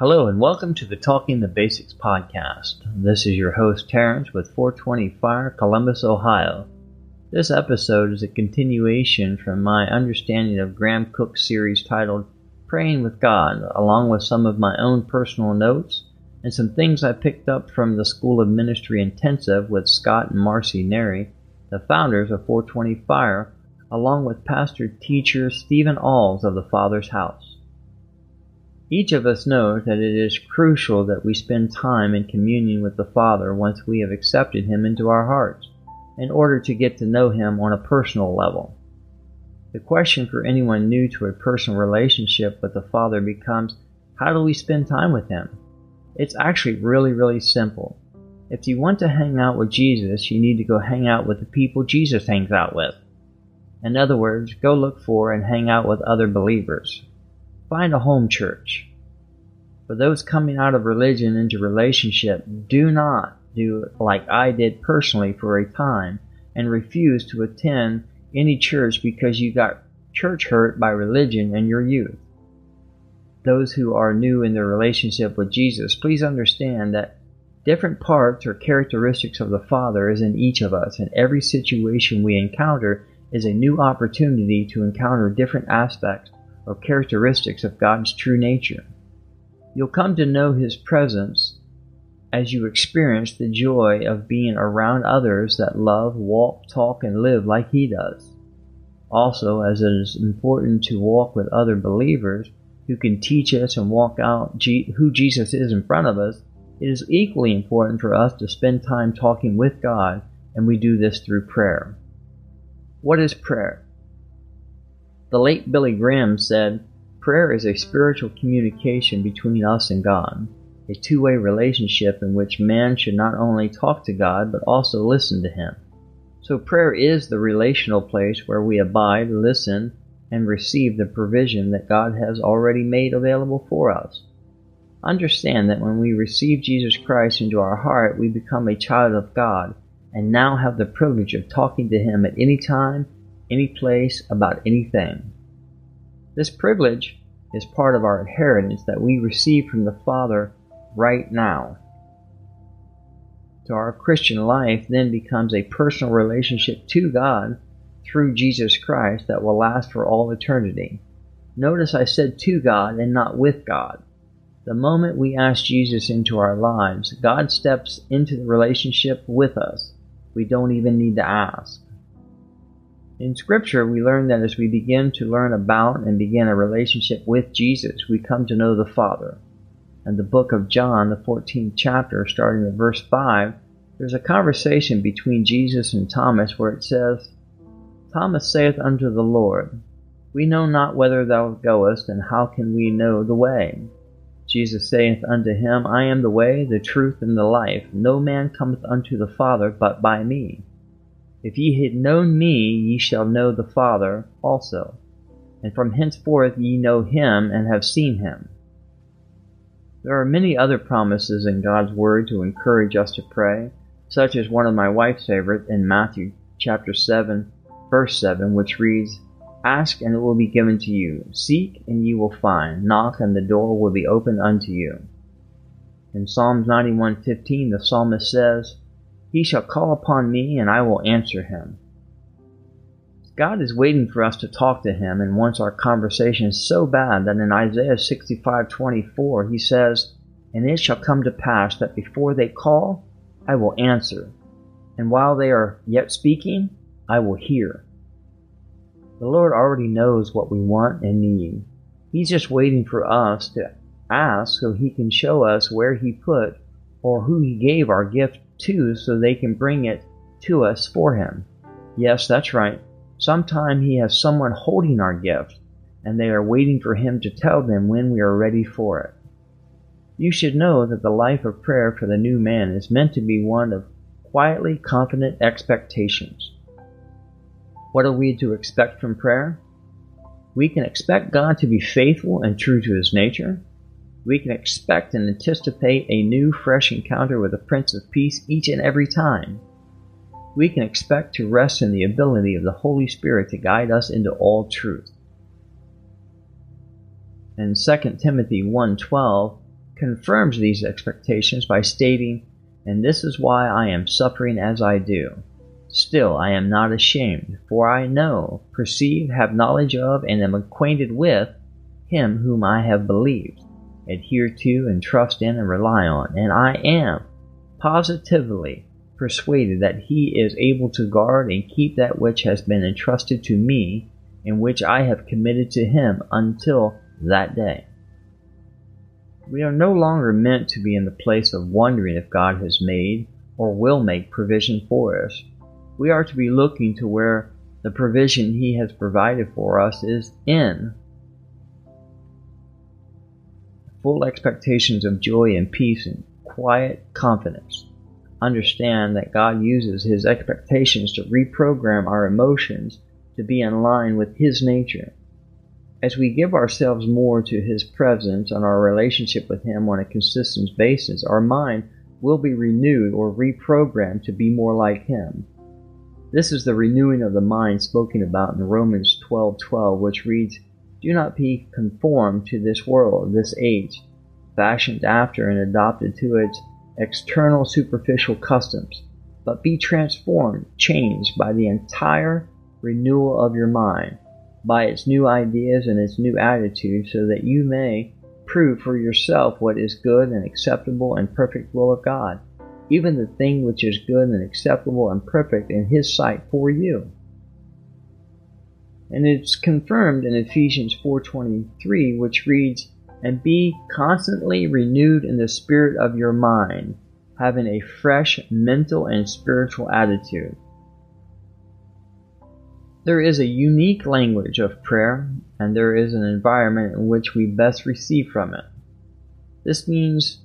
Hello and welcome to the Talking the Basics podcast. This is your host Terrence with 420 Fire, Columbus, Ohio. This episode is a continuation from my understanding of Graham Cooke's series titled Praying with God, along with some of my own personal notes and some things I picked up from the School of Ministry Intensive with Scott and Marcy Neri, the founders of 420 Fire, along with pastor teacher Stephen Alls of the Father's House. Each of us knows that it is crucial that we spend time in communion with the Father once we have accepted Him into our hearts, in order to get to know Him on a personal level. The question for anyone new to a personal relationship with the Father becomes how do we spend time with Him? It's actually really, really simple. If you want to hang out with Jesus, you need to go hang out with the people Jesus hangs out with. In other words, go look for and hang out with other believers. Find a home church. For those coming out of religion into relationship, do not do like I did personally for a time and refuse to attend any church because you got church hurt by religion in your youth. Those who are new in their relationship with Jesus, please understand that different parts or characteristics of the Father is in each of us, and every situation we encounter is a new opportunity to encounter different aspects or characteristics of God's true nature. You'll come to know His presence as you experience the joy of being around others that love, walk, talk, and live like He does. Also, as it is important to walk with other believers who can teach us and walk out who Jesus is in front of us, it is equally important for us to spend time talking with God, and we do this through prayer. What is prayer? The late Billy Graham said, Prayer is a spiritual communication between us and God, a two way relationship in which man should not only talk to God but also listen to Him. So, prayer is the relational place where we abide, listen, and receive the provision that God has already made available for us. Understand that when we receive Jesus Christ into our heart, we become a child of God and now have the privilege of talking to Him at any time any place, about anything. This privilege is part of our inheritance that we receive from the Father right now. So our Christian life then becomes a personal relationship to God through Jesus Christ that will last for all eternity. Notice I said to God and not with God. The moment we ask Jesus into our lives, God steps into the relationship with us. We don't even need to ask. In Scripture, we learn that as we begin to learn about and begin a relationship with Jesus, we come to know the Father. In the book of John, the 14th chapter, starting at verse 5, there's a conversation between Jesus and Thomas where it says, Thomas saith unto the Lord, We know not whither thou goest, and how can we know the way? Jesus saith unto him, I am the way, the truth, and the life. No man cometh unto the Father but by me. If ye had known me, ye shall know the Father also. And from henceforth ye know him and have seen him. There are many other promises in God's Word to encourage us to pray, such as one of my wife's favorite in Matthew chapter 7, verse 7, which reads, Ask and it will be given to you. Seek and you will find. Knock and the door will be opened unto you. In Psalms 91:15, the psalmist says, he shall call upon me, and I will answer him. God is waiting for us to talk to him and wants our conversation so bad that in Isaiah 65:24 he says, "And it shall come to pass that before they call, I will answer, and while they are yet speaking, I will hear." The Lord already knows what we want and need. He's just waiting for us to ask so he can show us where he put or who he gave our gift to so they can bring it to us for him. Yes, that's right. Sometime he has someone holding our gift, and they are waiting for him to tell them when we are ready for it. You should know that the life of prayer for the new man is meant to be one of quietly confident expectations. What are we to expect from prayer? We can expect God to be faithful and true to his nature we can expect and anticipate a new, fresh encounter with the Prince of Peace each and every time. We can expect to rest in the ability of the Holy Spirit to guide us into all truth. And 2 Timothy 1:12 confirms these expectations by stating, And this is why I am suffering as I do. Still I am not ashamed, for I know, perceive, have knowledge of, and am acquainted with him whom I have believed, adhere to, and trust in, and rely on, and I am positively persuaded that he is able to guard and keep that which has been entrusted to me, and which I have committed to him until that day. We are no longer meant to be in the place of wondering if God has made or will make provision for us. We are to be looking to where the provision He has provided for us is in. Full expectations of joy and peace and quiet confidence. Understand that God uses His expectations to reprogram our emotions to be in line with His nature. As we give ourselves more to His presence and our relationship with Him on a consistent basis, our mind will be renewed or reprogrammed to be more like Him. This is the renewing of the mind spoken about in Romans 12:12, which reads, "Do not be conformed to this world, this age, fashioned after and adopted to its external superficial customs, but be transformed, changed by the entire renewal of your mind." by its new ideas and its new attitude, so that you may prove for yourself what is good and acceptable and perfect will of God, even the thing which is good and acceptable and perfect in His sight for you. And it's confirmed in Ephesians 4:23, which reads, "And be constantly renewed in the spirit of your mind, having a fresh mental and spiritual attitude." There is a unique language of prayer, and there is an environment in which we best receive from it. This means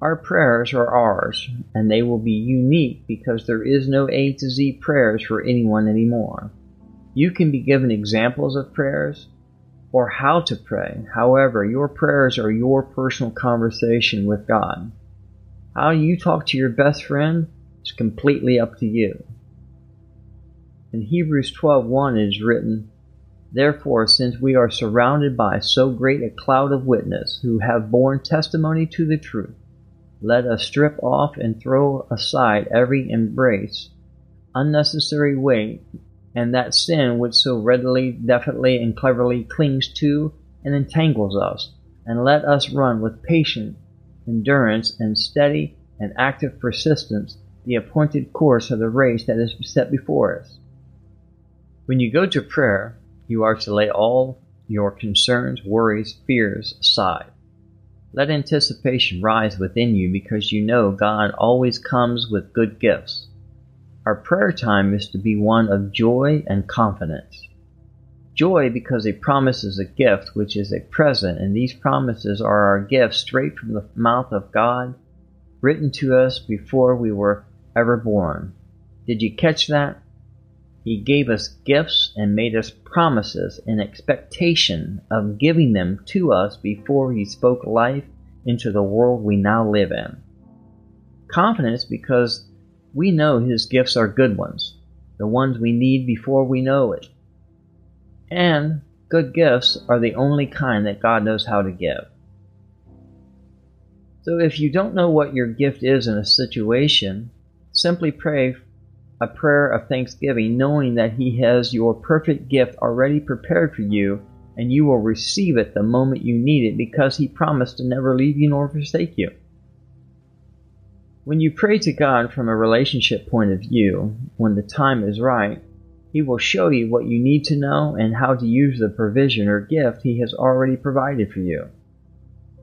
our prayers are ours, and they will be unique because there is no A to Z prayers for anyone anymore. You can be given examples of prayers or how to pray. However, your prayers are your personal conversation with God. How you talk to your best friend is completely up to you. In Hebrews 12:1 it is written, Therefore, since we are surrounded by so great a cloud of witnesses who have borne testimony to the truth, let us strip off and throw aside every embrace, unnecessary weight, and that sin which so readily, definitely, and cleverly clings to and entangles us, and let us run with patient endurance and steady and active persistence the appointed course of the race that is set before us. When you go to prayer, you are to lay all your concerns, worries, fears aside. Let anticipation rise within you because you know God always comes with good gifts. Our prayer time is to be one of joy and confidence. Joy because He promises a gift which is a present, and these promises are our gifts straight from the mouth of God, written to us before we were ever born. Did you catch that? He gave us gifts and made us promises in expectation of giving them to us before He spoke life into the world we now live in. Confidence because we know His gifts are good ones, the ones we need before we know it. And good gifts are the only kind that God knows how to give. So if you don't know what your gift is in a situation, simply pray a prayer of thanksgiving, knowing that He has your perfect gift already prepared for you, and you will receive it the moment you need it because He promised to never leave you nor forsake you. When you pray to God from a relationship point of view, when the time is right, He will show you what you need to know and how to use the provision or gift He has already provided for you.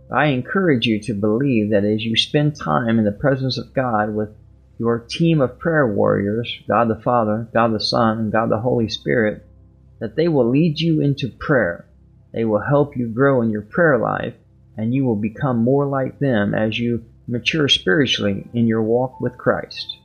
I encourage you to believe that as you spend time in the presence of God with your team of prayer warriors, God the Father, God the Son, and God the Holy Spirit, that they will lead you into prayer. They will help you grow in your prayer life, and you will become more like them as you mature spiritually in your walk with Christ.